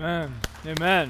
Amen. Amen.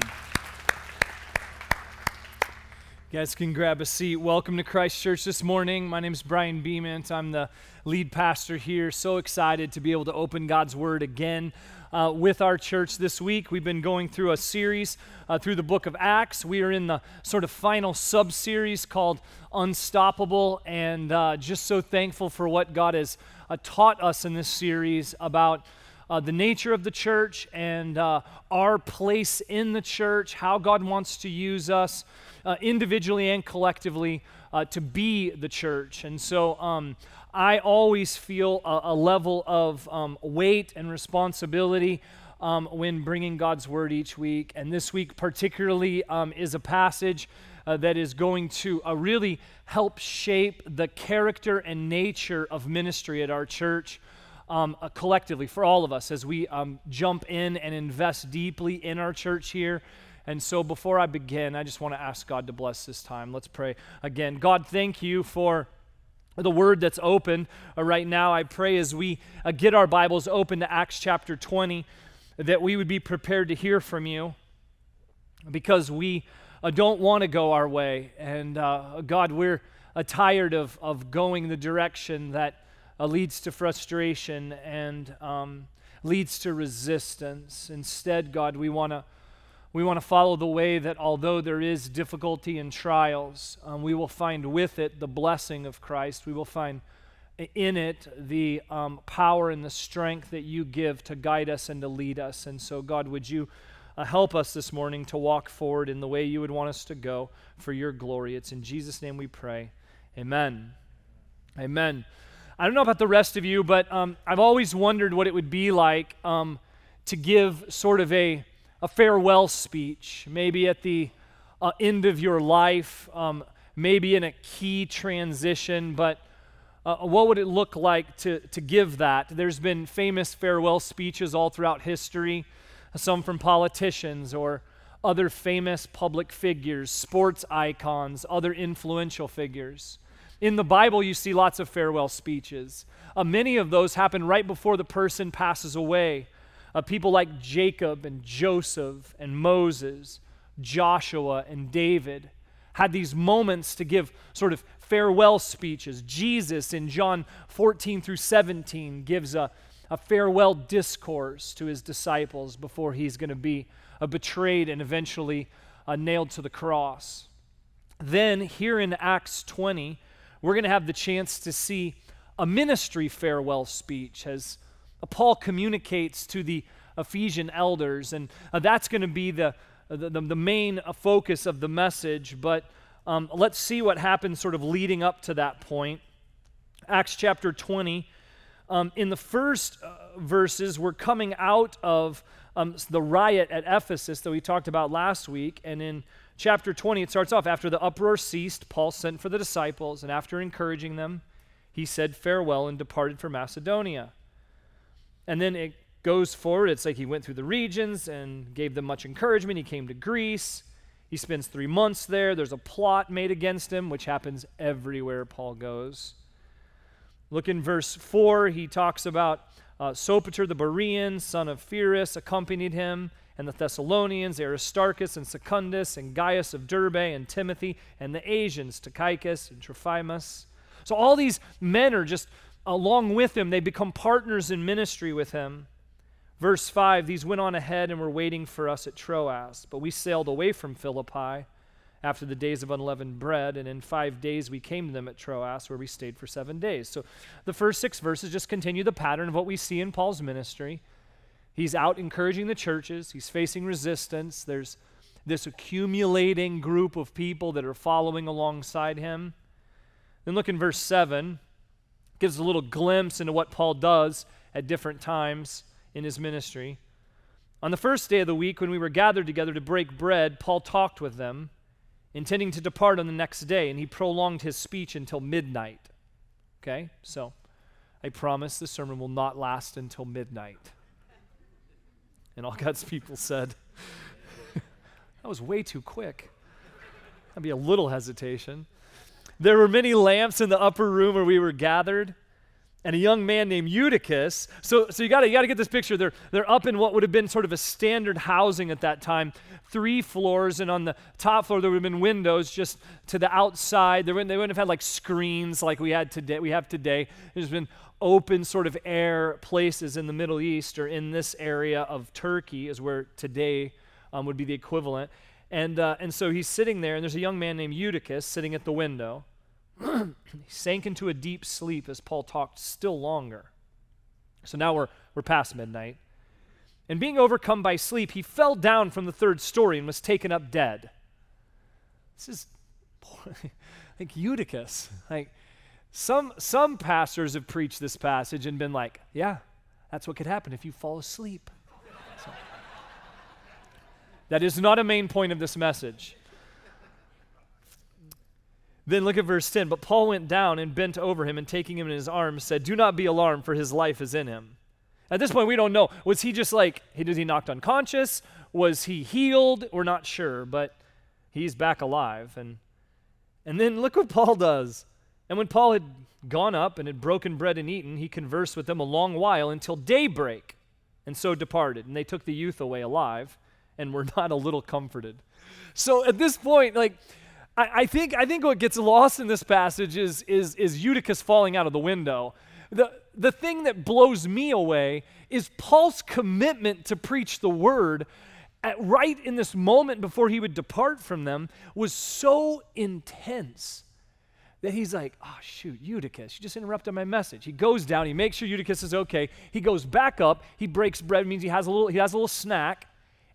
You guys can grab a seat. Welcome to Christ Church this morning. My name is Brian Beament. I'm the lead pastor here. So excited to be able to open God's Word again uh, with our church this week. We've been going through a series uh, through the book of Acts. We are in the sort of final sub series called Unstoppable, and uh, just so thankful for what God has uh, taught us in this series about uh, the nature of the church and uh, our place in the church, how God wants to use us uh, individually and collectively uh, to be the church. And so um, I always feel a, a level of um, weight and responsibility. Um, when bringing God's word each week. And this week, particularly, um, is a passage uh, that is going to uh, really help shape the character and nature of ministry at our church um, uh, collectively for all of us as we um, jump in and invest deeply in our church here. And so before I begin, I just want to ask God to bless this time. Let's pray again. God, thank you for the word that's open uh, right now. I pray as we uh, get our Bibles open to Acts chapter 20 that we would be prepared to hear from you because we uh, don't want to go our way. And God, we're tired of, of going the direction that uh, leads to frustration and um, leads to resistance. Instead, God, we want to we want to follow the way that although there is difficulty and trials, um, we will find with it the blessing of Christ. We will find in it the um, power and the strength that you give to guide us and to lead us. And so, God, would you uh, help us this morning to walk forward in the way you would want us to go for your glory? It's in Jesus' name we pray. Amen. Amen. I don't know about the rest of you, but um, I've always wondered what it would be like um, to give sort of a, a farewell speech, maybe at the uh, end of your life, um, maybe in a key transition, but uh, what would it look like to, to give that? There's been famous farewell speeches all throughout history, some from politicians or other famous public figures, sports icons, other influential figures. In the Bible, you see lots of farewell speeches. Uh, many of those happen right before the person passes away. Uh, people like Jacob and Joseph and Moses, Joshua and David had these moments to give sort of farewell speeches. Jesus in John 14 through 17 gives a, a farewell discourse to his disciples before he's going to be uh, betrayed and eventually uh, nailed to the cross. Then, here in Acts 20, we're going to have the chance to see a ministry farewell speech as Paul communicates to the Ephesian elders. And uh, that's going to be the, the, the, main uh, focus of the message. But um, let's see what happens sort of leading up to that point. Acts chapter 20. Um, in the first uh, verses, we're coming out of um, the riot at Ephesus that we talked about last week. And in chapter 20, it starts off after the uproar ceased, Paul sent for the disciples, and after encouraging them, he said farewell and departed for Macedonia. And then it goes forward. It's like he went through the regions and gave them much encouragement. He came to Greece. He spends three months there. There's a plot made against him, which happens everywhere Paul goes. Look in verse 4. He talks about uh, Sopater the Berean, son of Pyrrhus, accompanied him and the Thessalonians, Aristarchus and Secundus, and Gaius of Derbe, and Timothy, and the Asians, Tychicus and Trophimus. So all these men are just along with him. They become partners in ministry with him. Verse 5 These went on ahead and were waiting for us at Troas, but we sailed away from Philippi after the days of unleavened bread, and in five days we came to them at Troas, where we stayed for seven days. So the first six verses just continue the pattern of what we see in Paul's ministry. He's out encouraging the churches, he's facing resistance. There's this accumulating group of people that are following alongside him. Then look in verse 7, gives a little glimpse into what Paul does at different times in his ministry. On the first day of the week, when we were gathered together to break bread, Paul talked with them, intending to depart on the next day, and he prolonged his speech until midnight. Okay, so I promise the sermon will not last until midnight. And all God's people said, That was way too quick. That'd be a little hesitation. There were many lamps in the upper room where we were gathered. and a young man named Eutychus. So, so you got you to get this picture. They're, they're up in what would have been sort of a standard housing at that time, three floors, and on the top floor there would have been windows just to the outside. There wouldn't, they wouldn't have had like screens like we had today. We have today. There's been open sort of air places in the Middle East or in this area of Turkey is where today um, would be the equivalent. And, uh, and so he's sitting there, and there's a young man named Eutychus sitting at the window. he sank into a deep sleep as Paul talked still longer. So now we're, we're past midnight. And being overcome by sleep, he fell down from the third story and was taken up dead. This is like Eutychus. Like some some pastors have preached this passage and been like, yeah, that's what could happen if you fall asleep. So, that is not a main point of this message. Then look at verse 10. But Paul went down and bent over him and taking him in his arms said, Do not be alarmed, for his life is in him. At this point, we don't know. Was he just like, he, he knocked unconscious? Was he healed? We're not sure, but he's back alive. And, and then look what Paul does. And when Paul had gone up and had broken bread and eaten, he conversed with them a long while until daybreak, and so departed. And they took the youth away alive and were not a little comforted. So at this point, like, I, I, think I think what gets lost in this passage is is is Eutychus falling out of the window. The the thing that blows me away is Paul's commitment to preach the word at, right in this moment before he would depart from them was so intense that he's like, oh, shoot, Eutychus, you just interrupted my message. He goes down, he makes sure Eutychus is okay. He goes back up, he breaks bread, means he has a little, he has a little snack,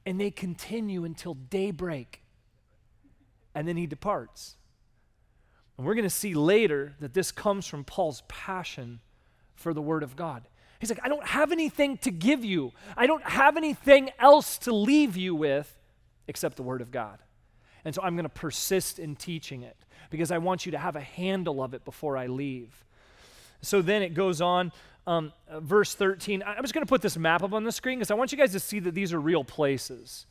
and they continue until daybreak and then he departs. And we're going to see later that this comes from Paul's passion for the Word of God. He's like, I don't have anything to give you, I don't have anything else to leave you with except the Word of God. And so I'm going to persist in teaching it because I want you to have a handle of it before I leave. So then it goes on, um, verse 13. I'm just going to put this map up on the screen because I want you guys to see that these are real places.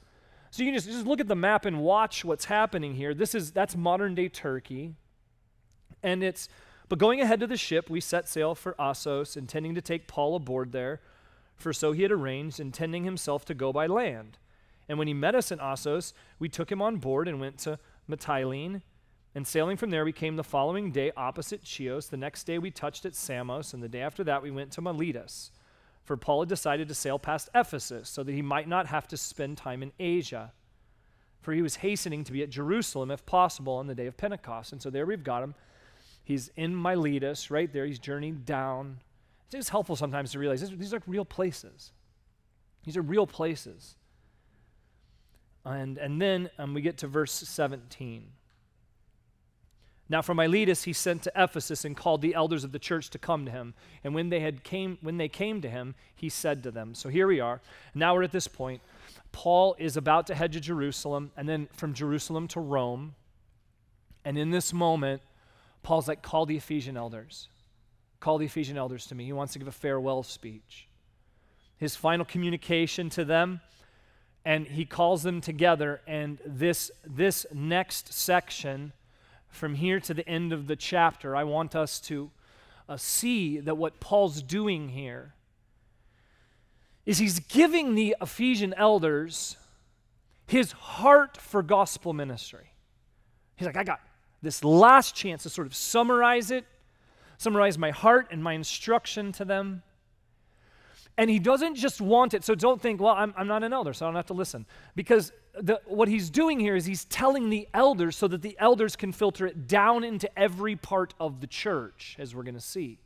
So you can just, just look at the map and watch what's happening here. This is that's modern day Turkey. And it's but going ahead to the ship, we set sail for Assos, intending to take Paul aboard there, for so he had arranged, intending himself to go by land. And when he met us in Assos, we took him on board and went to Mytilene. And sailing from there, we came the following day opposite Chios. The next day, we touched at Samos, and the day after that, we went to Miletus for Paul had decided to sail past Ephesus so that he might not have to spend time in Asia. For he was hastening to be at Jerusalem, if possible, on the day of Pentecost. And so there we've got him. He's in Miletus, right there. He's journeying down. It's helpful sometimes to realize these are real places. These are real places. And, and then um, we get to verse 17. Now from Miletus he sent to Ephesus and called the elders of the church to come to him. And when they had came when they came to him, he said to them. So here we are. Now we're at this point. Paul is about to head to Jerusalem and then from Jerusalem to Rome. And in this moment, Paul's like, call the Ephesian elders. Call the Ephesian elders to me. He wants to give a farewell speech. His final communication to them, and he calls them together. And this, this next section from here to the end of the chapter, I want us to uh, see that what Paul's doing here is he's giving the Ephesian elders his heart for gospel ministry. He's like, I got this last chance to sort of summarize it, summarize my heart and my instruction to them. And he doesn't just want it. So don't think, well, I'm, I'm not an elder, so I don't have to listen. Because the, what he's doing here is he's telling the elders so that the elders can filter it down into every part of the church, as we're going to see.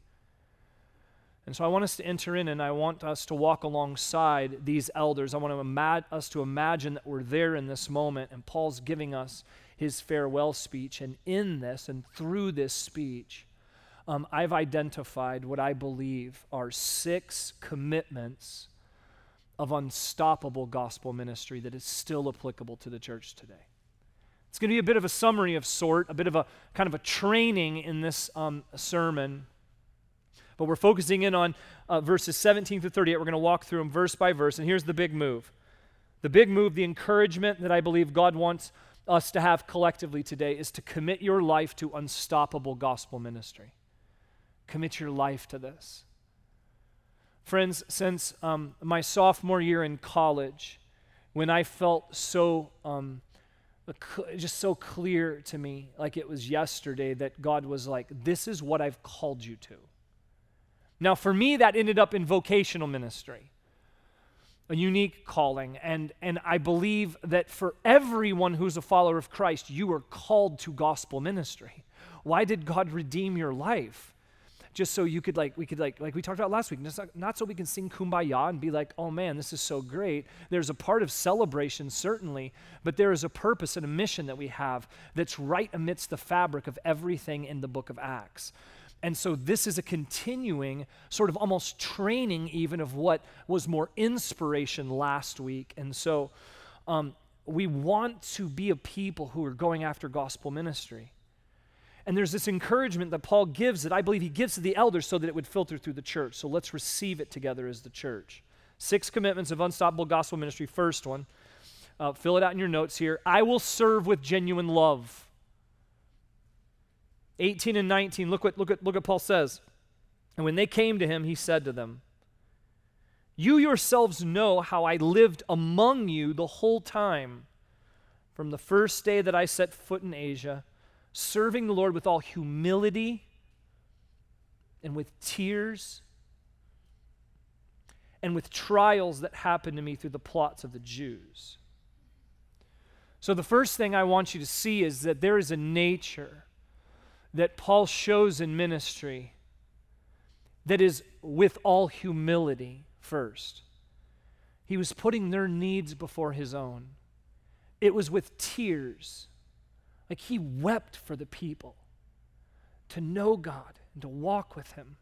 And so I want us to enter in and I want us to walk alongside these elders. I want to ima- us to imagine that we're there in this moment and Paul's giving us his farewell speech. And in this and through this speech, um, I've identified what I believe are six commitments of unstoppable gospel ministry that is still applicable to the church today. It's going to be a bit of a summary of sort, a bit of a kind of a training in this um, sermon. But we're focusing in on uh, verses 17 through 38. We're going to walk through them verse by verse. And here's the big move the big move, the encouragement that I believe God wants us to have collectively today is to commit your life to unstoppable gospel ministry commit your life to this. Friends, since um, my sophomore year in college, when I felt so, um, just so clear to me, like it was yesterday, that God was like, This is what I've called you to. Now, for me, that ended up in vocational ministry, a unique calling. And, and I believe that for everyone who's a follower of Christ, you are called to gospel ministry. Why did God redeem your life? Just so you could like we could like like we talked about last week, not, not so we can sing kumbaya and be like, oh man, this is so great. There's a part of celebration, certainly, but there is a purpose and a mission that we have that's right amidst the fabric of everything in the book of Acts. And so this is a continuing, sort of almost training, even of what was more inspiration last week. And so um, we want to be a people who are going after gospel ministry. And there's this encouragement that Paul gives that I believe he gives to the elders so that it would filter through the church. So let's receive it together as the church. Six commitments of unstoppable gospel ministry. First one, uh, fill it out in your notes here. I will serve with genuine love. 18 and 19, look what, look, at, look what Paul says. And when they came to him, he said to them, You yourselves know how I lived among you the whole time, from the first day that I set foot in Asia, serving the Lord with all humility and with tears and with trials that happened to me through the plots of the Jews. So, the first thing I want you to see is that there is a nature that Paul shows in ministry that is with all humility first. He was putting their needs before his own. It was with tears. Like he wept for the people to know God and to walk with him.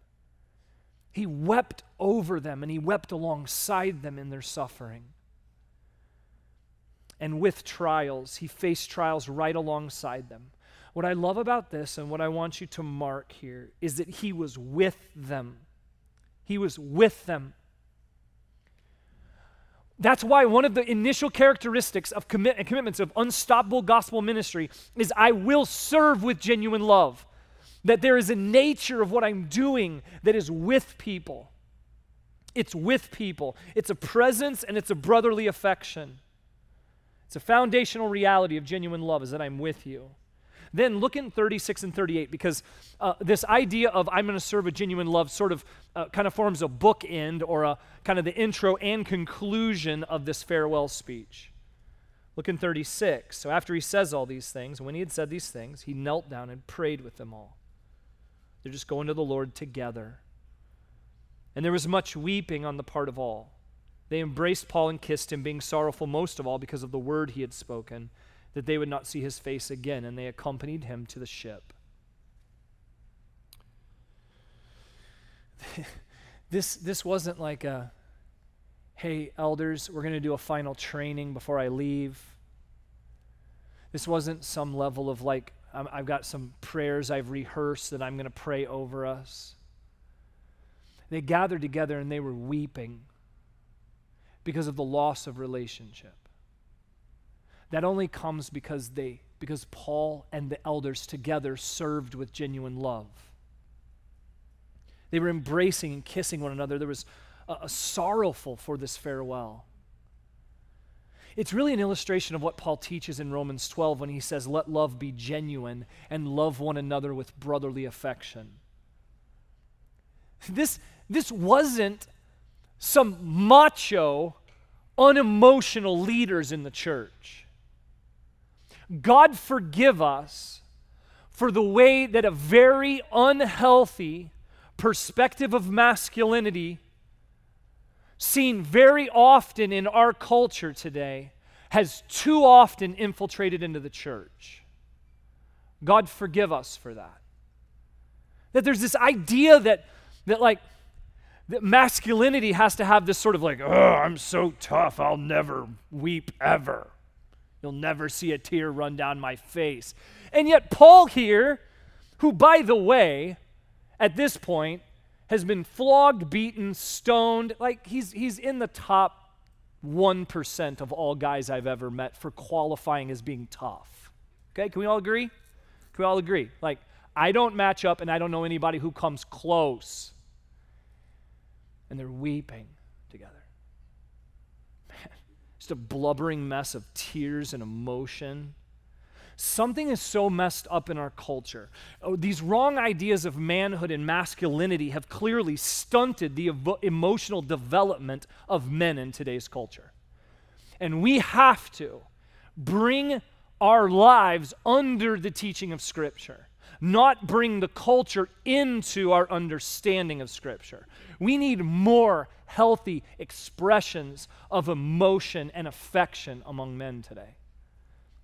He wept over them and he wept alongside them in their suffering. And with trials, he faced trials right alongside them. What I love about this and what I want you to mark here is that he was with them. He was with them. That's why one of the initial characteristics of commit- commitments of unstoppable gospel ministry is I will serve with genuine love. That there is a nature of what I'm doing that is with people. It's with people. It's a presence and it's a brotherly affection. It's a foundational reality of genuine love is that I'm with you. Then look in 36 and 38 because uh, this idea of I'm going to serve a genuine love sort of uh, kind of forms a bookend or a kind of the intro and conclusion of this farewell speech. Look in 36. So after he says all these things, when he had said these things, he knelt down and prayed with them all. They're just going to the Lord together. And there was much weeping on the part of all. They embraced Paul and kissed him, being sorrowful most of all because of the word he had spoken that they would not see his face again, and they accompanied him to the ship. this, this wasn't like a, hey, elders, we're going to do a final training before I leave. This wasn't some level of like, I've got some prayers I've rehearsed that I'm going to pray over us. They gathered together and they were weeping because of the loss of relationship. That only comes because they because Paul and the elders together served with genuine love. They were embracing and kissing one another. There was a, a sorrowful for this farewell. It's really an illustration of what Paul teaches in Romans 12 when he says, Let love be genuine and love one another with brotherly affection. This, this wasn't some macho, unemotional leaders in the church. God forgive us for the way that a very unhealthy perspective of masculinity, seen very often in our culture today, has too often infiltrated into the church. God forgive us for that. That there's this idea that, that like, that masculinity has to have this sort of like, oh, I'm so tough, I'll never weep ever. You'll never see a tear run down my face. And yet, Paul here, who, by the way, at this point, has been flogged, beaten, stoned, like he's, he's in the top 1% of all guys I've ever met for qualifying as being tough. Okay, can we all agree? Can we all agree? Like, I don't match up, and I don't know anybody who comes close. And they're weeping just a blubbering mess of tears and emotion. Something is so messed up in our culture. Oh, these wrong ideas of manhood and masculinity have clearly stunted the evo- emotional development of men in today's culture. And we have to bring our lives under the teaching of Scripture, not bring the culture into our understanding of Scripture. We need more healthy expressions of emotion and affection among men today.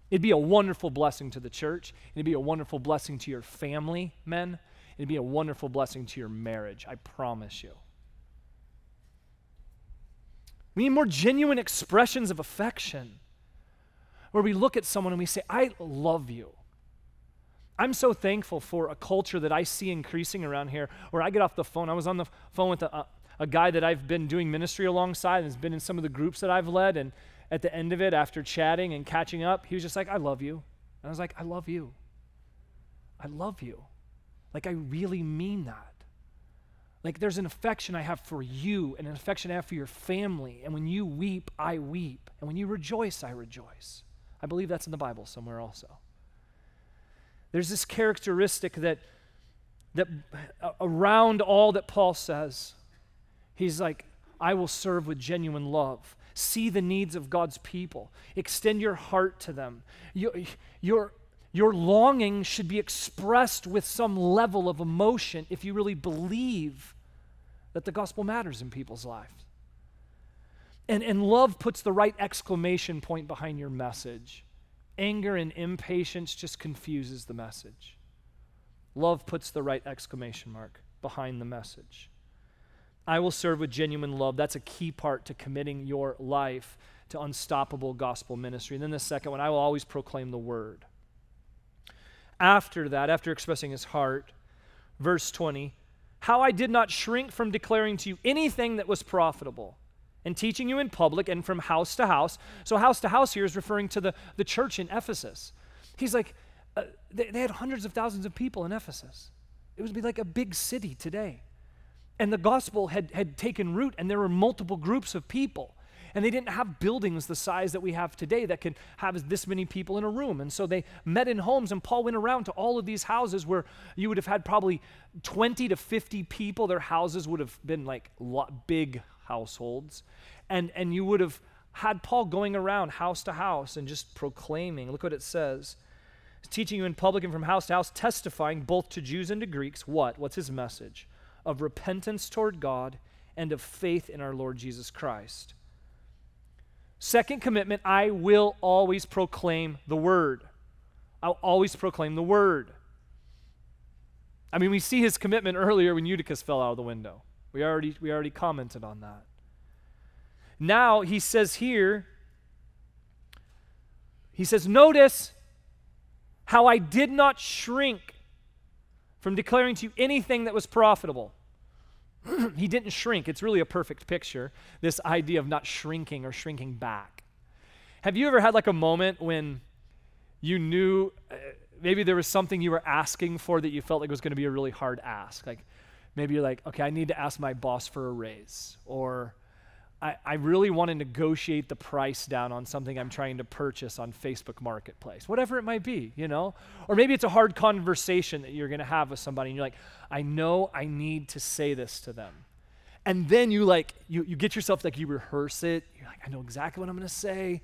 It'd be a wonderful blessing to the church. It'd be a wonderful blessing to your family, men. It'd be a wonderful blessing to your marriage, I promise you. We need more genuine expressions of affection where we look at someone and we say, I love you. I'm so thankful for a culture that I see increasing around here where I get off the phone. I was on the phone with a, a guy that I've been doing ministry alongside and has been in some of the groups that I've led. And at the end of it, after chatting and catching up, he was just like, I love you. And I was like, I love you. I love you. Like, I really mean that. Like, there's an affection I have for you and an affection I have for your family. And when you weep, I weep. And when you rejoice, I rejoice. I believe that's in the Bible somewhere also. There's this characteristic that, that around all that Paul says, he's like, I will serve with genuine love. See the needs of God's people. Extend your heart to them. Your, your, your longing should be expressed with some level of emotion if you really believe that the gospel matters in people's lives. And, and love puts the right exclamation point behind your message. Anger and impatience just confuses the message. Love puts the right exclamation mark behind the message. I will serve with genuine love. That's a key part to committing your life to unstoppable gospel ministry. And then the second one, I will always proclaim the word. After that, after expressing his heart, verse 20, how I did not shrink from declaring to you anything that was profitable and teaching you in public and from house to house. So, house to house here is referring to the, the church in Ephesus. He's like, uh, they, they had hundreds of thousands of people in Ephesus. It would be like a big city today. And the gospel had, had taken root, and there were multiple groups of people. And they didn't have buildings the size that we have today that can have this many people in a room. And so they met in homes, and Paul went around to all of these houses where you would have had probably 20 to 50 people. Their houses would have been like big households. And, and you would have had Paul going around house to house and just proclaiming. Look what it says teaching you in public and from house to house, testifying both to Jews and to Greeks. What? What's his message? of repentance toward God and of faith in our Lord Jesus Christ. Second commitment I will always proclaim the word. I'll always proclaim the word. I mean, we see his commitment earlier when Eutychus fell out of the window. We already, we already commented on that. Now he says here, he says, Notice how I did not shrink from declaring to you anything that was profitable. he didn't shrink. It's really a perfect picture, this idea of not shrinking or shrinking back. Have you ever had like a moment when you knew uh, maybe there was something you were asking for that you felt like was going to be a really hard ask? Like maybe you're like, okay, I need to ask my boss for a raise, or I, I really want to negotiate the price down on something I'm trying to purchase on Facebook Marketplace, whatever it might be, you know? Or maybe it's a hard conversation that you're going to have with somebody and you're like, I know I need to say this to them. And then you like, you, you get yourself like, you rehearse it. You're like, I know exactly what I'm going to say.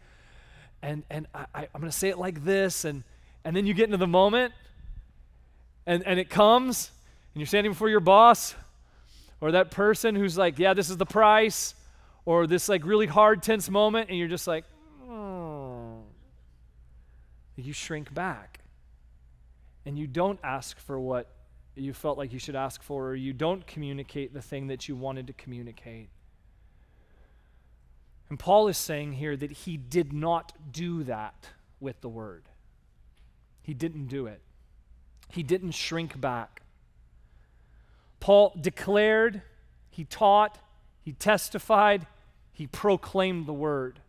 And, and I, I, I'm going to say it like this. And, and then you get into the moment and, and it comes and you're standing before your boss or that person who's like, yeah, this is the price or this like really hard, tense moment, and you're just like, oh. You shrink back. And you don't ask for what you felt like you should ask for, or you don't communicate the thing that you wanted to communicate. And Paul is saying here that he did not do that with the word. He didn't do it. He didn't shrink back. Paul declared, he taught, he testified, he proclaimed the word.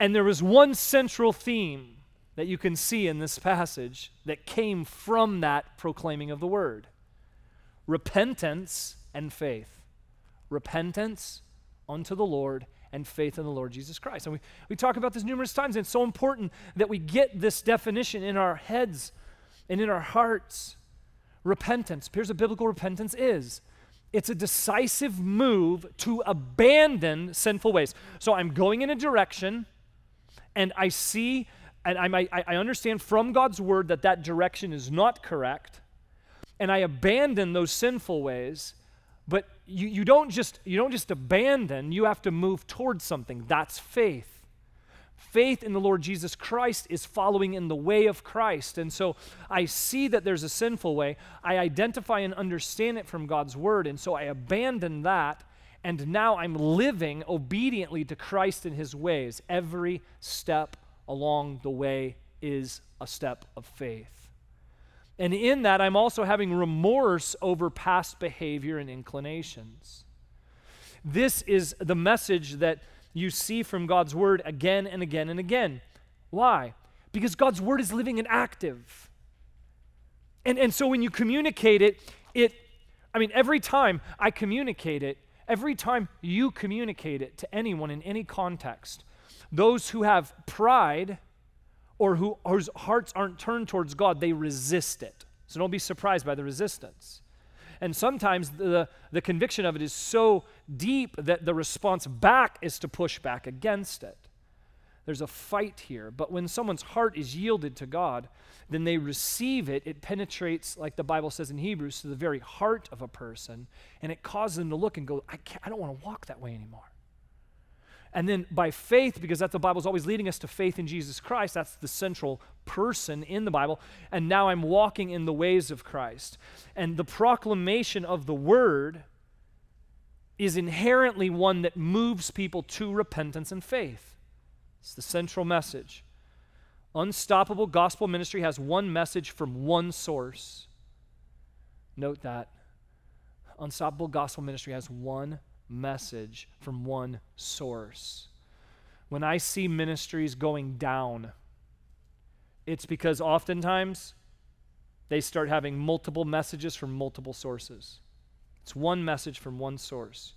And there was one central theme that you can see in this passage that came from that proclaiming of the word repentance and faith. Repentance unto the Lord and faith in the Lord Jesus Christ. And we, we talk about this numerous times, and it's so important that we get this definition in our heads and in our hearts. Repentance. Here's what biblical repentance is it's a decisive move to abandon sinful ways. So I'm going in a direction, and I see, and I, I understand from God's word that that direction is not correct, and I abandon those sinful ways. But you, you, don't just, you don't just abandon, you have to move towards something. That's faith faith in the Lord Jesus Christ is following in the way of Christ. And so I see that there's a sinful way. I identify and understand it from God's word. And so I abandon that. And now I'm living obediently to Christ in his ways. Every step along the way is a step of faith. And in that, I'm also having remorse over past behavior and inclinations. This is the message that you see from God's word again and again and again. Why? Because God's word is living and active. And, and so when you communicate it, it, I mean, every time I communicate it, every time you communicate it to anyone in any context, those who have pride or who, whose hearts aren't turned towards God, they resist it. So don't be surprised by the resistance. And sometimes the, the conviction of it is so deep that the response back is to push back against it. There's a fight here. But when someone's heart is yielded to God, then they receive it. It penetrates, like the Bible says in Hebrews, to the very heart of a person, and it causes them to look and go, I, I don't want to walk that way anymore. And then by faith, because that the Bible's always leading us to faith in Jesus Christ, that's the central person in the Bible. And now I'm walking in the ways of Christ. And the proclamation of the word is inherently one that moves people to repentance and faith. It's the central message. Unstoppable gospel ministry has one message from one source. Note that. Unstoppable gospel ministry has one message from one source. When I see ministries going down, it's because oftentimes they start having multiple messages from multiple sources. It's one message from one source.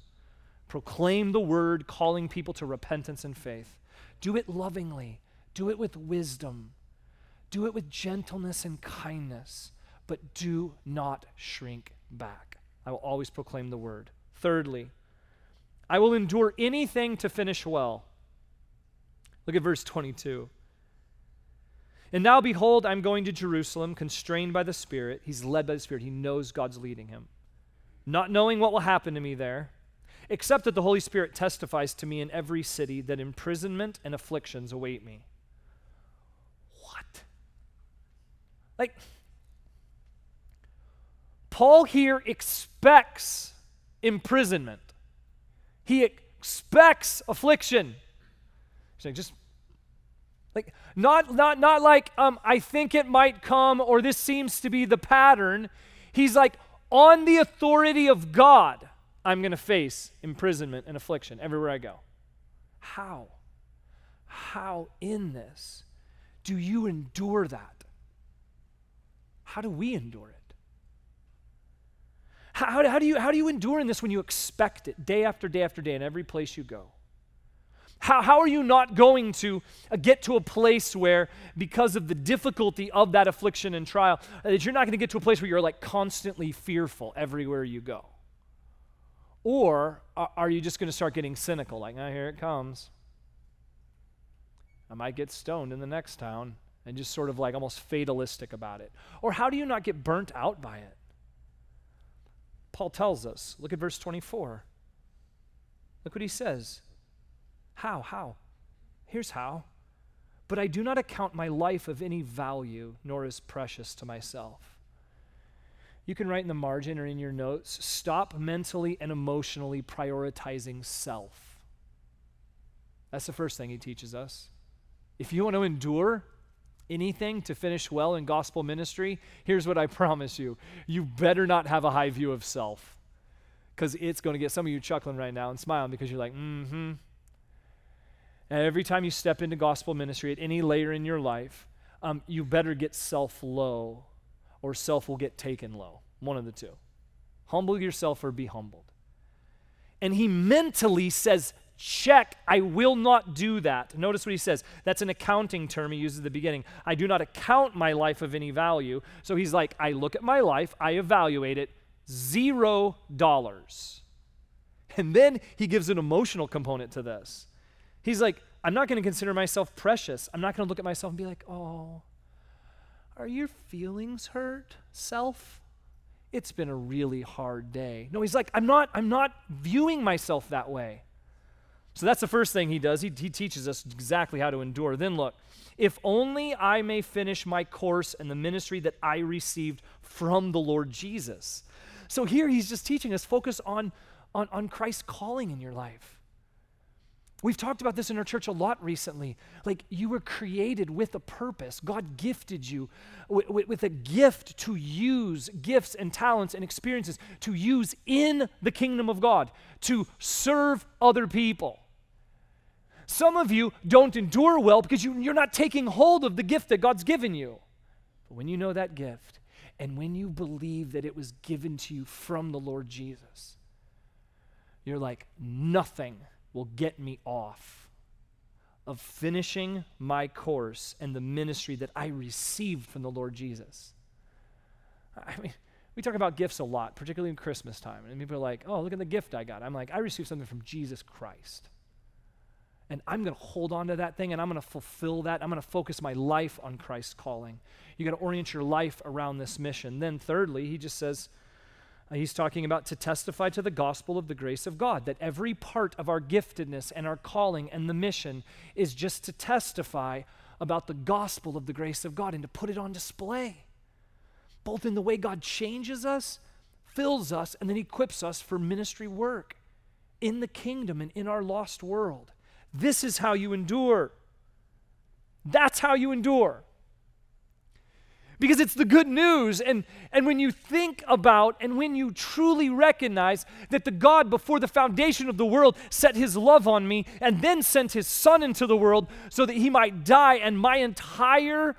Proclaim the word, calling people to repentance and faith. Do it lovingly, do it with wisdom, do it with gentleness and kindness, but do not shrink back. I will always proclaim the word. Thirdly, I will endure anything to finish well. Look at verse 22. And now, behold, I'm going to Jerusalem, constrained by the Spirit. He's led by the Spirit. He knows God's leading him. Not knowing what will happen to me there, except that the Holy Spirit testifies to me in every city that imprisonment and afflictions await me. What? Like, Paul here expects imprisonment. He expects affliction. Saying, just like not not not like um, I think it might come or this seems to be the pattern. He's like, on the authority of God, I'm going to face imprisonment and affliction everywhere I go. How? How in this do you endure that? How do we endure it? How, how, do you, how do you endure in this when you expect it day after day after day in every place you go? How, how are you not going to uh, get to a place where, because of the difficulty of that affliction and trial, uh, that you're not going to get to a place where you're like constantly fearful everywhere you go? Or are, you just going to start getting cynical, like, oh, here it comes? I might get stoned in the next town, and just sort of like almost fatalistic about it? Or how do you not get burnt out by it? Paul tells us. Look at verse 24. Look what he says. How? How? Here's how. But I do not account my life of any value, nor as precious to myself. You can write in the margin or in your notes stop mentally and emotionally prioritizing self. That's the first thing he teaches us. If you want to endure, anything to finish well in gospel ministry, here's what I promise you you better not have a high view of self. Because it's going to get some of you chuckling right now and smiling because you're like, mm hmm. Every time you step into gospel ministry at any later in your life, um, you better get self low or self will get taken low. One of the two. Humble yourself or be humbled. And he mentally says, check, I will not do that. Notice what he says. That's an accounting term he uses at the beginning. I do not account my life of any value. So he's like, I look at my life, I evaluate it, zero dollars. And then he gives an emotional component to this. He's like, I'm not going to consider myself precious. I'm not going to look at myself and be like, oh, are your feelings hurt, self? It's been a really hard day. No, he's like, I'm not, I'm not viewing myself that way. So that's the first thing he does. He, he teaches us exactly how to endure. Then look, if only I may finish my course and the ministry that I received from the Lord Jesus. So here he's just teaching us focus on, on, on Christ's calling in your life. We've talked about this in our church a lot recently. Like, you were created with a purpose. God gifted you with, a gift to use gifts and talents and experiences to use in the kingdom of God, to serve other people. Some of you don't endure well because you, you're not taking hold of the gift that God's given you. But when you know that gift, and when you believe that it was given to you from the Lord Jesus, you're like, nothing will get me off of finishing my course and the ministry that I received from the Lord Jesus. I mean, we talk about gifts a lot, particularly in Christmas time. And people are like, oh, look at the gift I got. I'm like, I received something from Jesus Christ. And I'm going to hold on to that thing and I'm going to fulfill that. I'm going to focus my life on Christ's calling. You got to orient your life around this mission. Then, thirdly, he just says, uh, he's talking about to testify to the gospel of the grace of God, that every part of our giftedness and our calling and the mission is just to testify about the gospel of the grace of God and to put it on display, both in the way God changes us, fills us, and then equips us for ministry work in the kingdom and in our lost world. This is how you endure. That's how you endure. Because it's the good news. And, and when you think about and when you truly recognize that the God before the foundation of the world set his love on me and then sent his son into the world so that he might die and my entire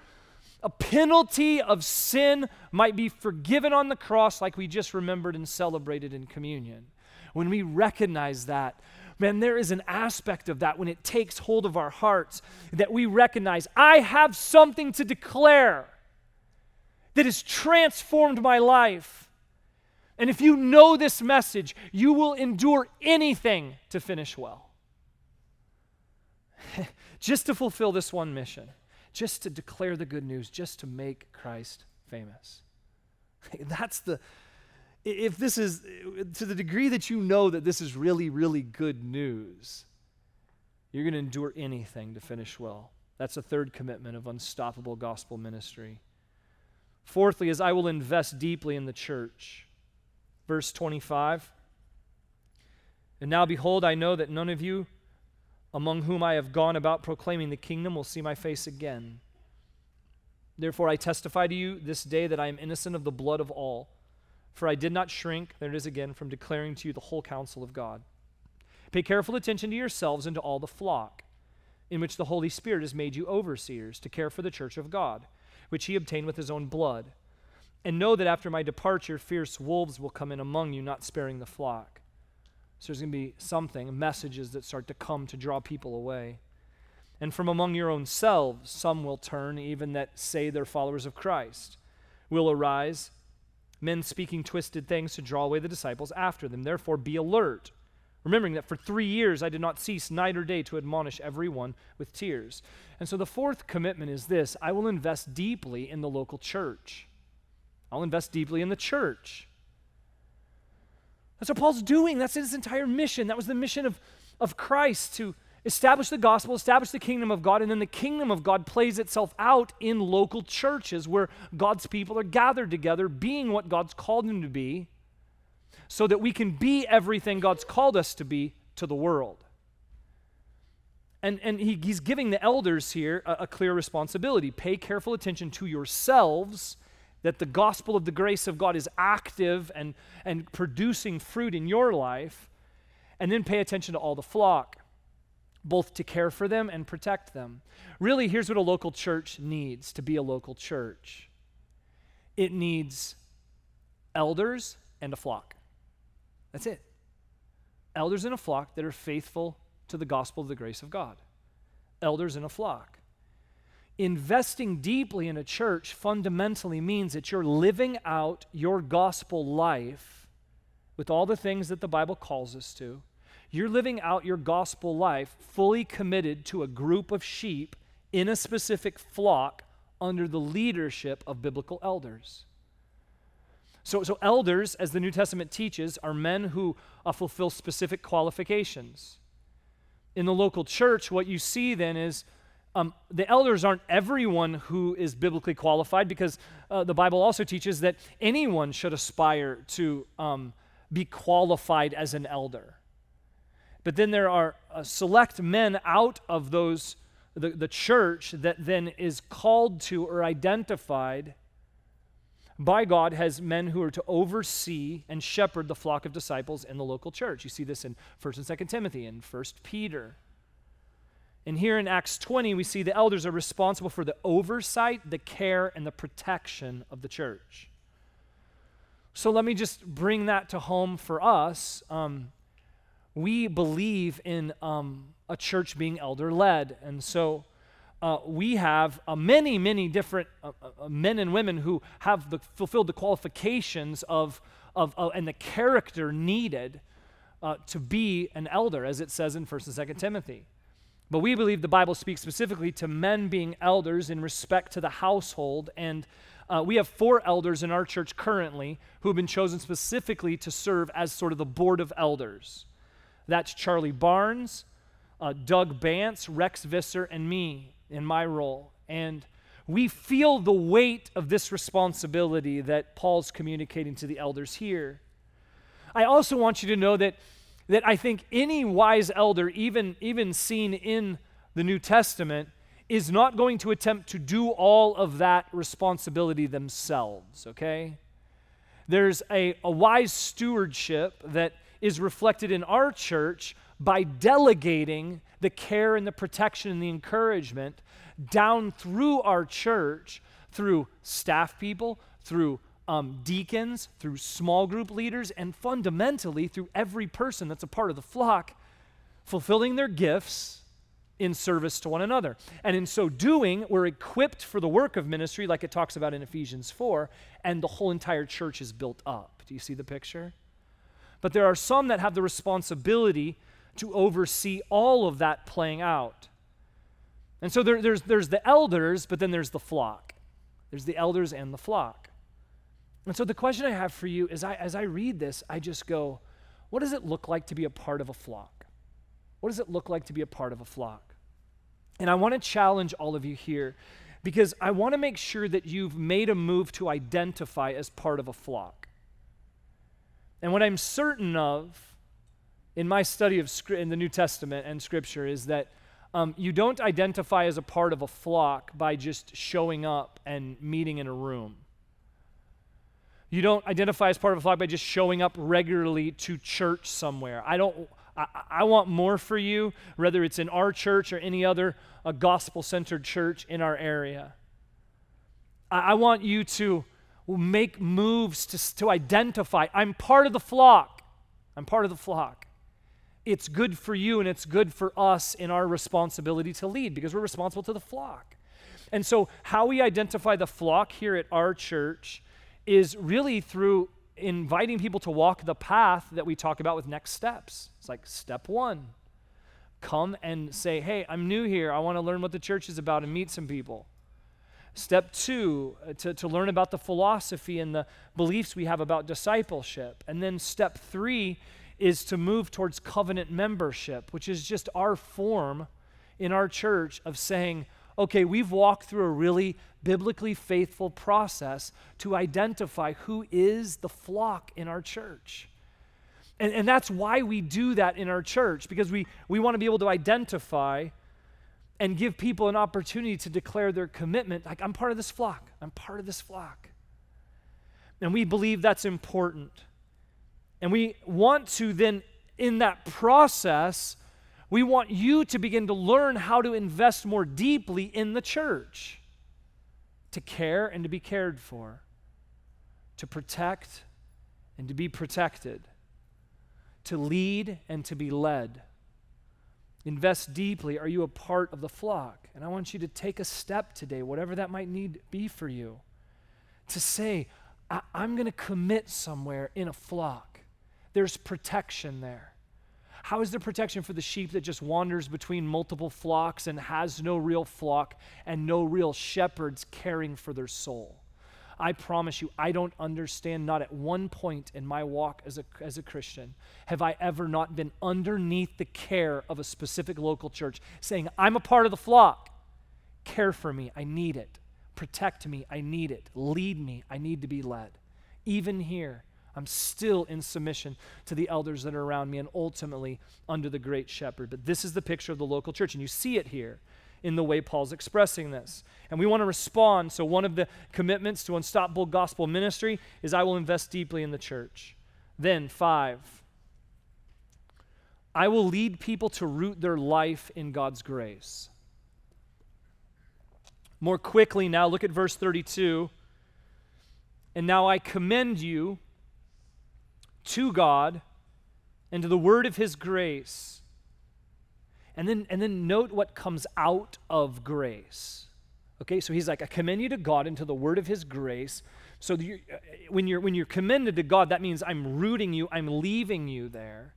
a penalty of sin might be forgiven on the cross, like we just remembered and celebrated in communion. When we recognize that, man, there is an aspect of that when it takes hold of our hearts that we recognize I have something to declare that has transformed my life. And if you know this message, you will endure anything to finish well. just to fulfill this one mission, just to declare the good news, just to make Christ famous. That's the, if this is to the degree that you know that this is really, really good news, you're going to endure anything to finish well. That's a third commitment of unstoppable gospel ministry. Fourthly, is I will invest deeply in the church. Verse 25. And now, behold, I know that none of you among whom I have gone about proclaiming the kingdom will see my face again. Therefore, I testify to you this day that I am innocent of the blood of all. For I did not shrink, there it is again, from declaring to you the whole counsel of God. Pay careful attention to yourselves and to all the flock, in which the Holy Spirit has made you overseers to care for the church of God, which he obtained with his own blood. And know that after my departure, fierce wolves will come in among you, not sparing the flock. So there's going to be something, messages that start to come to draw people away. And from among your own selves, some will turn, even that say they're followers of Christ, will arise men speaking twisted things to draw away the disciples after them. Therefore, be alert, remembering that for three years I did not cease night or day to admonish everyone with tears. And so the fourth commitment is this I will invest deeply in the local church. I'll invest deeply in the church. That's what Paul's doing. That's his entire mission. That was the mission of, of Christ to establish the gospel, establish the kingdom of God, and then the kingdom of God plays itself out in local churches where God's people are gathered together, being what God's called them to be, so that we can be everything God's called us to be to the world. And, and he, he's giving the elders here a, a clear responsibility. Pay careful attention to yourselves that the gospel of the grace of God is active and, and producing fruit in your life, and then pay attention to all the flock. Both to care for them and protect them. Really, here's what a local church needs to be a local church it needs elders and a flock. That's it. Elders in a flock that are faithful to the gospel of the grace of God. Elders in a flock. Investing deeply in a church fundamentally means that you're living out your gospel life with all the things that the Bible calls us to. You're living out your gospel life fully committed to a group of sheep in a specific flock under the leadership of biblical elders. So, so elders, as the New Testament teaches, are men who uh, fulfill specific qualifications. In the local church, what you see then is um, the elders aren't everyone who is biblically qualified because uh, the Bible also teaches that anyone should aspire to um, be qualified as an elder. But then there are uh, select men out of those the, the church that then is called to or identified by God has men who are to oversee and shepherd the flock of disciples in the local church. You see this in 1st and 2nd Timothy and 1st Peter. And here in Acts 20, we see the elders are responsible for the oversight, the care, and the protection of the church. So let me just bring that to home for us. Um, we believe in um, a church being elder led. And so uh, we have uh, many, many different uh, uh, uh men and women who have the, fulfilled the qualifications of, of, and the character needed uh, to be an elder, as it says in 1st and 2nd Timothy. But we believe the Bible speaks specifically to men being elders in respect to the household. And we have four elders in our church currently who have been chosen specifically to serve as sort of the board of elders. That's Charlie Barnes, uh, Doug Bance, Rex Visser, and me in my role. And we feel the weight of this responsibility that Paul's communicating to the elders here. I also want you to know that, that I think any wise elder, even, even seen in the New Testament, is not going to attempt to do all of that responsibility themselves, okay? There's a, a wise stewardship that is reflected in our church by delegating the care and the protection and the encouragement down through our church, through staff people, through um, deacons, through small group leaders, and fundamentally through every person that's a part of the flock, fulfilling their gifts in service to one another. And in so doing, we're equipped for the work of ministry, like it talks about in Ephesians 4, and the whole entire church is built up. Do you see the picture? But there are some that have the responsibility to oversee all of that playing out. And so there, there's, there's the elders, but then there's the flock. There's the elders and the flock. And so the question I have for you is I, as I read this, I just go, what does it look like to be a part of a flock? What does it look like to be a part of a flock? And I want to challenge all of you here because I want to make sure that you've made a move to identify as part of a flock. And what I'm certain of in my study of in the New Testament and Scripture is that um, you don't identify as a part of a flock by just showing up and meeting in a room. You don't identify as part of a flock by just showing up regularly to church somewhere. I don't. I, I want more for you, whether it's in our church or any other a gospel-centered church in our area. I, I want you to make moves to, to identify. I'm part of the flock. I'm part of the flock it's good for you and it's good for us in our responsibility to lead because we're responsible to the flock. And so, how we identify the flock here at our church is really through inviting people to walk the path that we talk about with next steps. It's like step one come and say, Hey, I'm new here. I want to learn what the church is about and meet some people. Step two, uh, to, to learn about the philosophy and the beliefs we have about discipleship. And then step three is to move towards covenant membership, which is just our form in our church of saying, okay, we've walked through a really biblically faithful process to identify who is the flock in our church. And, and that's why we do that in our church, because we, we want to be able to identify and give people an opportunity to declare their commitment like, I'm part of this flock, I'm part of this flock. And we believe that's important. And we want to then, in that process, We want you to begin to learn how to invest more deeply in the church, to care and to be cared for, to protect and to be protected, to lead and to be led. Invest deeply. Are you a part of the flock? And I want you to take a step today, whatever that might need be for you, to say, I- am going to commit somewhere in a flock. There's protection there. How is there protection for the sheep that just wanders between multiple flocks and has no real flock and no real shepherds caring for their soul? I promise you, I don't understand, not at one point in my walk as a, as a Christian, have I ever not been underneath the care of a specific local church saying, I'm a part of the flock. Care for me, I need it. Protect me, I need it. Lead me, I need to be led. Even here, I'm still in submission to the elders that are around me and ultimately under the great shepherd. But this is the picture of the local church, and you see it here in the way Paul's expressing this. And we want to respond. So, one of the commitments to unstoppable gospel ministry is I will invest deeply in the church. Then, five, I will lead people to root their life in God's grace. More quickly now, look at verse 32. And now I commend you to God and to the word of his grace. And then, and then note what comes out of grace. Okay, so he's like, I commend you to God and to the word of his grace. So you, uh, when, you're, when you're commended to God, that means I'm rooting you, I'm leaving you there.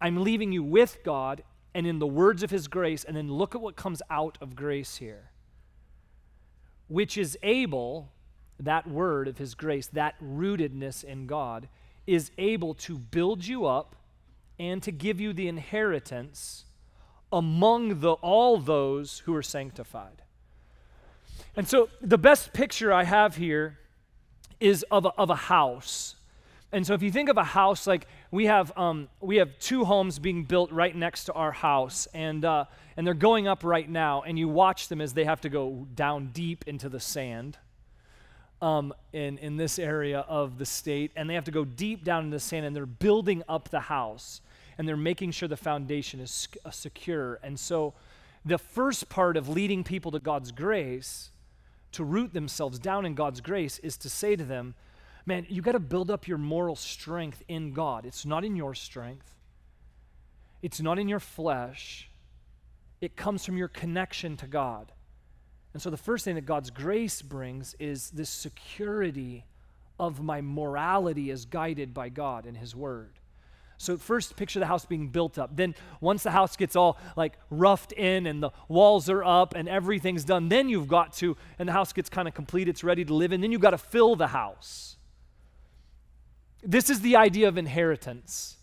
I'm leaving you with God and in the words of his grace. And then look at what comes out of grace here. Which is able, that word of his grace, that rootedness in God, is able to build you up and to give you the inheritance among the, all those who are sanctified. And so the best picture I have here is of a, of a house. And so if you think of a house, like we have, um, we have two homes being built right next to our house, and, uh, and they're going up right now, and you watch them as they have to go down deep into the sand um, in, in this area of the state, and they have to go deep down into the sand, and they're building up the house, and they're making sure the foundation is uh, secure. And so, the first part of leading people to God's grace, to root themselves down in God's grace, is to say to them, man, you got to build up your moral strength in God. It's not in your strength, it's not in your flesh, it comes from your connection to God. And so the first thing that God's grace brings is this security of my morality as guided by God and His Word. So first picture the house being built up. Then once the house gets all like roughed in and the walls are up and everything's done, then you've got to, and the house gets kind of complete, it's ready to live in, then you've got to fill the house. This is the idea of inheritance.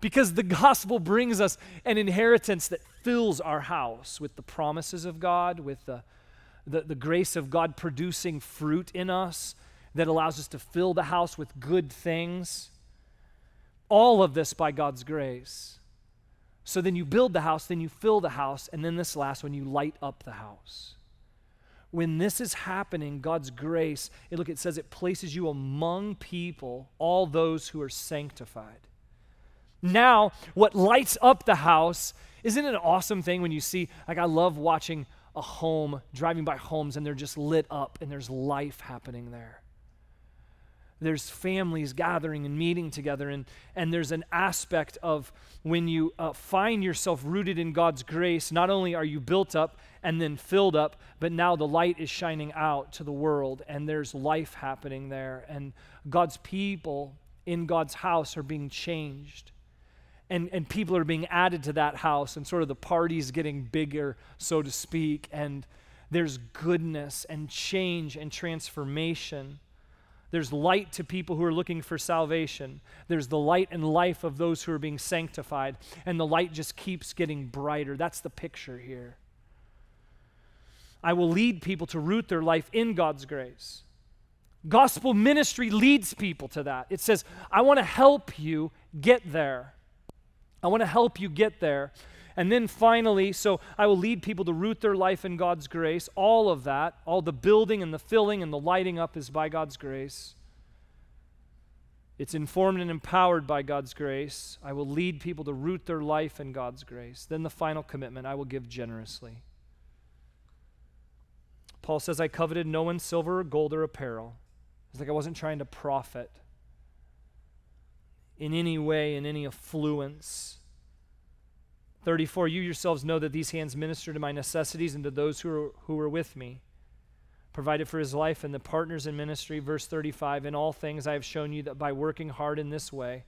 Because the gospel brings us an inheritance that fills our house with the promises of God, with the, the, the, grace of God producing fruit in us that allows us to fill the house with good things. All of this by God's grace. So then you build the house, then you fill the house, and then this last one, you light up the house. When this is happening, God's grace, it, look, it says it places you among people, all those who are sanctified. Now, what lights up the house isn't it an awesome thing when you see, like, I love watching a home, driving by homes, and they're just lit up and there's life happening there. There's families gathering and meeting together, and, and there's an aspect of when you uh, find yourself rooted in God's grace, not only are you built up and then filled up, but now the light is shining out to the world, and there's life happening there, and God's people in God's house are being changed and, and people are being added to that house, and sort of the party's getting bigger, so to speak, and there's goodness and change and transformation. There's light to people who are looking for salvation. There's the light and life of those who are being sanctified, and the light just keeps getting brighter. That's the picture here. I will lead people to root their life in God's grace. Gospel ministry leads people to that. It says, I want to help you get there. I want to help you get there. And then finally, so I will lead people to root their life in God's grace. All of that, all the building and the filling and the lighting up is by God's grace. It's informed and empowered by God's grace. I will lead people to root their life in God's grace. Then the final commitment I will give generously. Paul says, I coveted no one's silver or gold or apparel. It's like I wasn't trying to profit in any way, in any affluence. 34, you yourselves know that these hands minister to my necessities and to those who are, who are with me provided for his life and the partners in ministry. Verse 35 In all things I have shown you that by working hard in this way,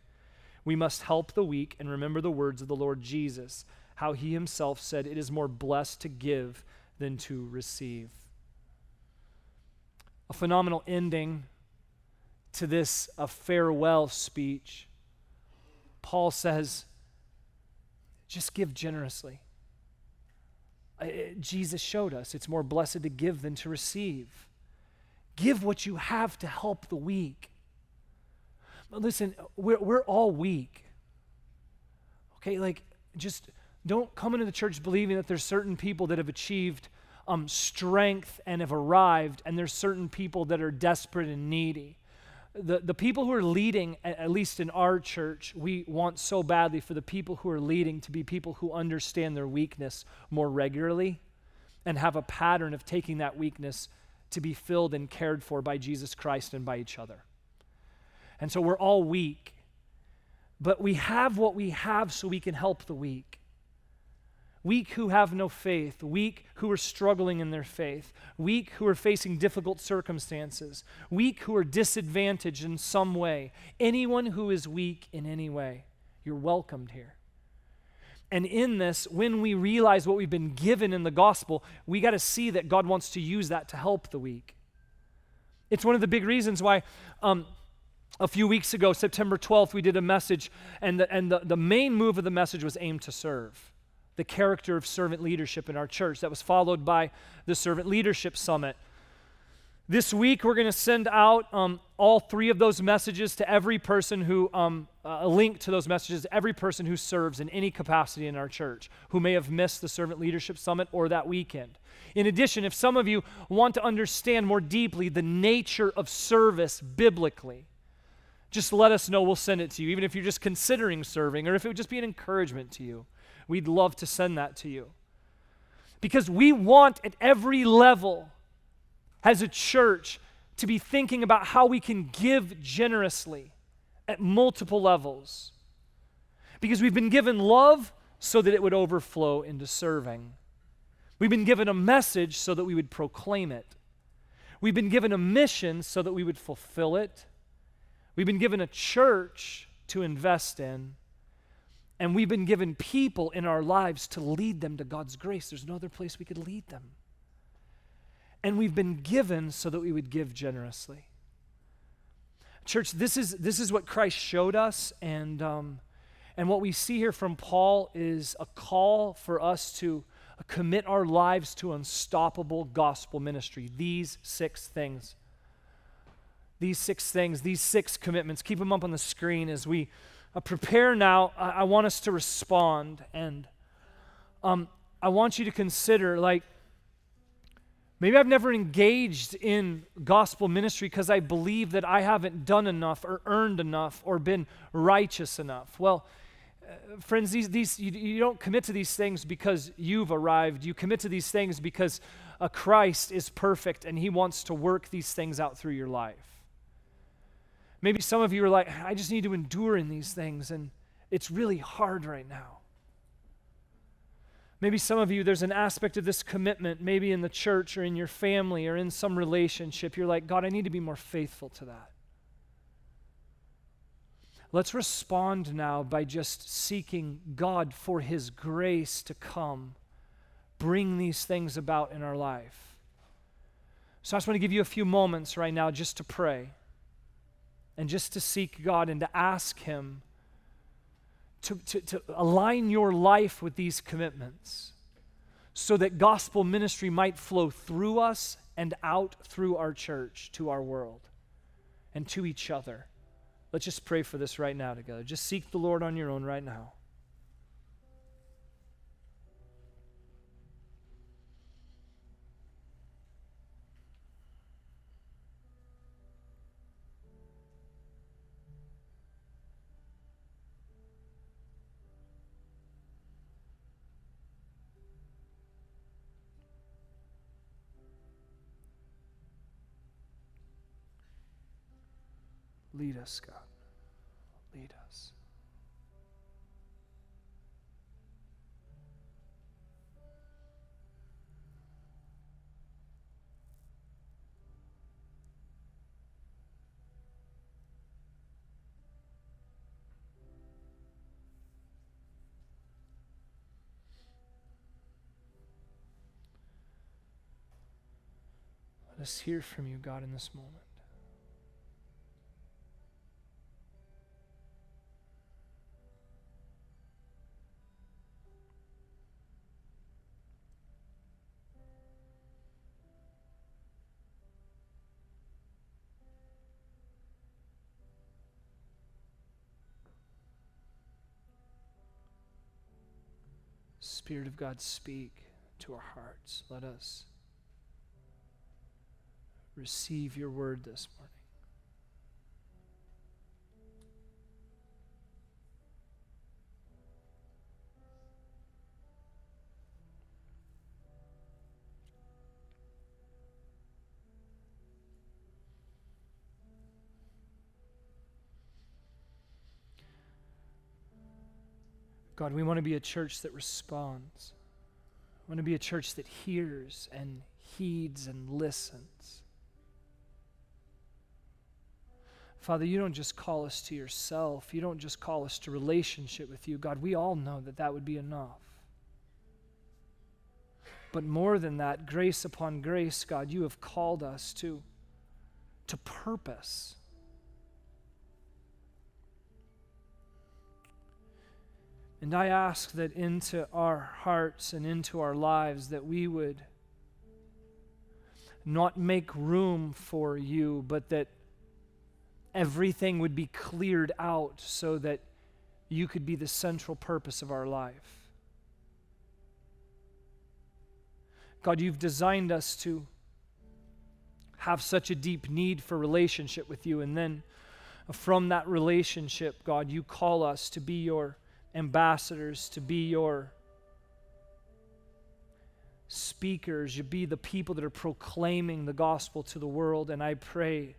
we must help the weak and remember the words of the Lord Jesus, how he himself said, It is more blessed to give than to receive. A phenomenal ending to this a farewell speech. Paul says, just give generously. Jesus showed us it's more blessed to give than to receive. Give what you have to help the weak. But listen, we're, we're all weak. Okay, like just don't come into the church believing that there's certain people that have achieved um, strength and have arrived, and there's certain people that are desperate and needy the, the people who are leading, at least in our church, we want so badly for the people who are leading to be people who understand their weakness more regularly and have a pattern of taking that weakness to be filled and cared for by Jesus Christ and by each other. And so we're all weak, but we have what we have so we can help the weak weak who have no faith, weak who are struggling in their faith, weak who are facing difficult circumstances, weak who are disadvantaged in some way. Anyone who is weak in any way, you're welcomed here. And in this, when we realize what we've been given in the gospel, we got to see that God wants to use that to help the weak. It's one of the big reasons why. Um, a few weeks ago, September 12th, we did a message, and, the, and the, the main move of the message was aimed to serve the character of servant leadership in our church. That was followed by the Servant Leadership Summit. This week, we're going to send out um, all three of those messages to every person who, um, a link to those messages, every person who serves in any capacity in our church who may have missed the Servant Leadership Summit or that weekend. In addition, if some of you want to understand more deeply the nature of service biblically, just let us know. We'll send it to you, even if you're just considering serving or if it would just be an encouragement to you. We'd love to send that to you. Because we want at every level as a church to be thinking about how we can give generously at multiple levels. Because we've been given love so that it would overflow into serving. We've been given a message so that we would proclaim it. We've been given a mission so that we would fulfill it. We've been given a church to invest in. And we've been given people in our lives to lead them to God's grace. There's no other place we could lead them. And we've been given so that we would give generously. Church, this is, this is what Christ showed us. And, um, and what we see here from Paul is a call for us to commit our lives to unstoppable gospel ministry. These six things. These six things, these six commitments. Keep them up on the screen as we uh, prepare now, I, I, want us to respond. And um, I want you to consider like, maybe I've never engaged in gospel ministry because I believe that I haven't done enough or earned enough or been righteous enough. Well, uh, friends, these, these, you, you, don't commit to these things because you've arrived. You commit to these things because uh, Christ is perfect and he wants to work these things out through your life. Maybe some of you are like, I just need to endure in these things, and it's really hard right now. Maybe some of you, there's an aspect of this commitment, maybe in the church or in your family or in some relationship. You're like, God, I need to be more faithful to that. Let's respond now by just seeking God for His grace to come, bring these things about in our life. So I just want to give you a few moments right now just to pray and just to seek God and to ask Him to, to, to align your life with these commitments so that gospel ministry might flow through us and out through our church to our world and to each other. Let's just pray for this right now together. Just seek the Lord on your own right now. Lead us, God. Lead us. Let us hear from you, God, in this moment. Spirit of God, speak to our hearts. Let us receive your word this morning. God, we want to be a church that responds. We want to be a church that hears and heeds and listens. Father, you don't just call us to yourself. You don't just call us to relationship with you. God, we all know that that would be enough. But more than that, grace upon grace, God, you have called us to, to purpose. And I ask that into our hearts and into our lives that we would not make room for you, but that everything would be cleared out so that you could be the central purpose of our life. God, you've designed us to have such a deep need for relationship with you, and then from that relationship, God, you call us to be your ambassadors, to be your speakers, you be the people that are proclaiming the gospel to the world. And I pray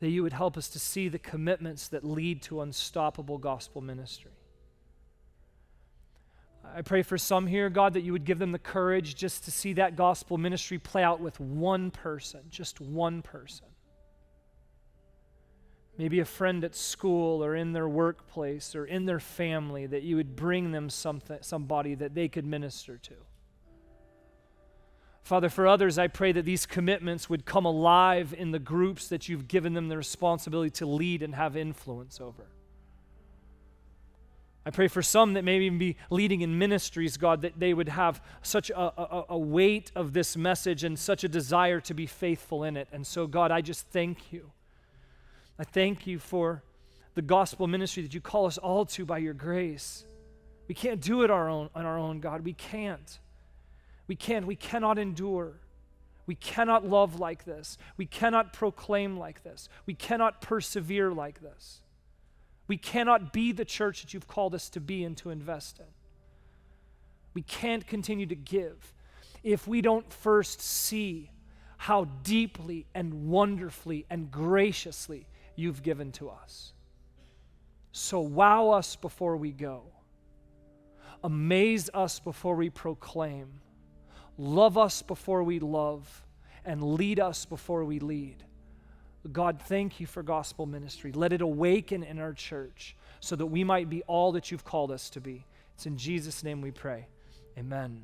that you would help us to see the commitments that lead to unstoppable gospel ministry. I pray for some here, God, that you would give them the courage just to see that gospel ministry play out with one person, just one person maybe a friend at school or in their workplace or in their family, that you would bring them something, somebody that they could minister to. Father, for others, I pray that these commitments would come alive in the groups that you've given them the responsibility to lead and have influence over. I pray for some that may even be leading in ministries, God, that they would have such a, a, a, weight of this message and such a desire to be faithful in it. And so, God, I just thank you I thank you for the gospel ministry that you call us all to by your grace. We can't do it our own, on our own, God. We can't. We can't. We cannot endure. We cannot love like this. We cannot proclaim like this. We cannot persevere like this. We cannot be the church that you've called us to be and to invest in. We can't continue to give if we don't first see how deeply and wonderfully and graciously you've given to us. So wow us before we go, amaze us before we proclaim, love us before we love, and lead us before we lead. God, thank you for gospel ministry. Let it awaken in our church so that we might be all that you've called us to be. It's in Jesus' name we pray. Amen.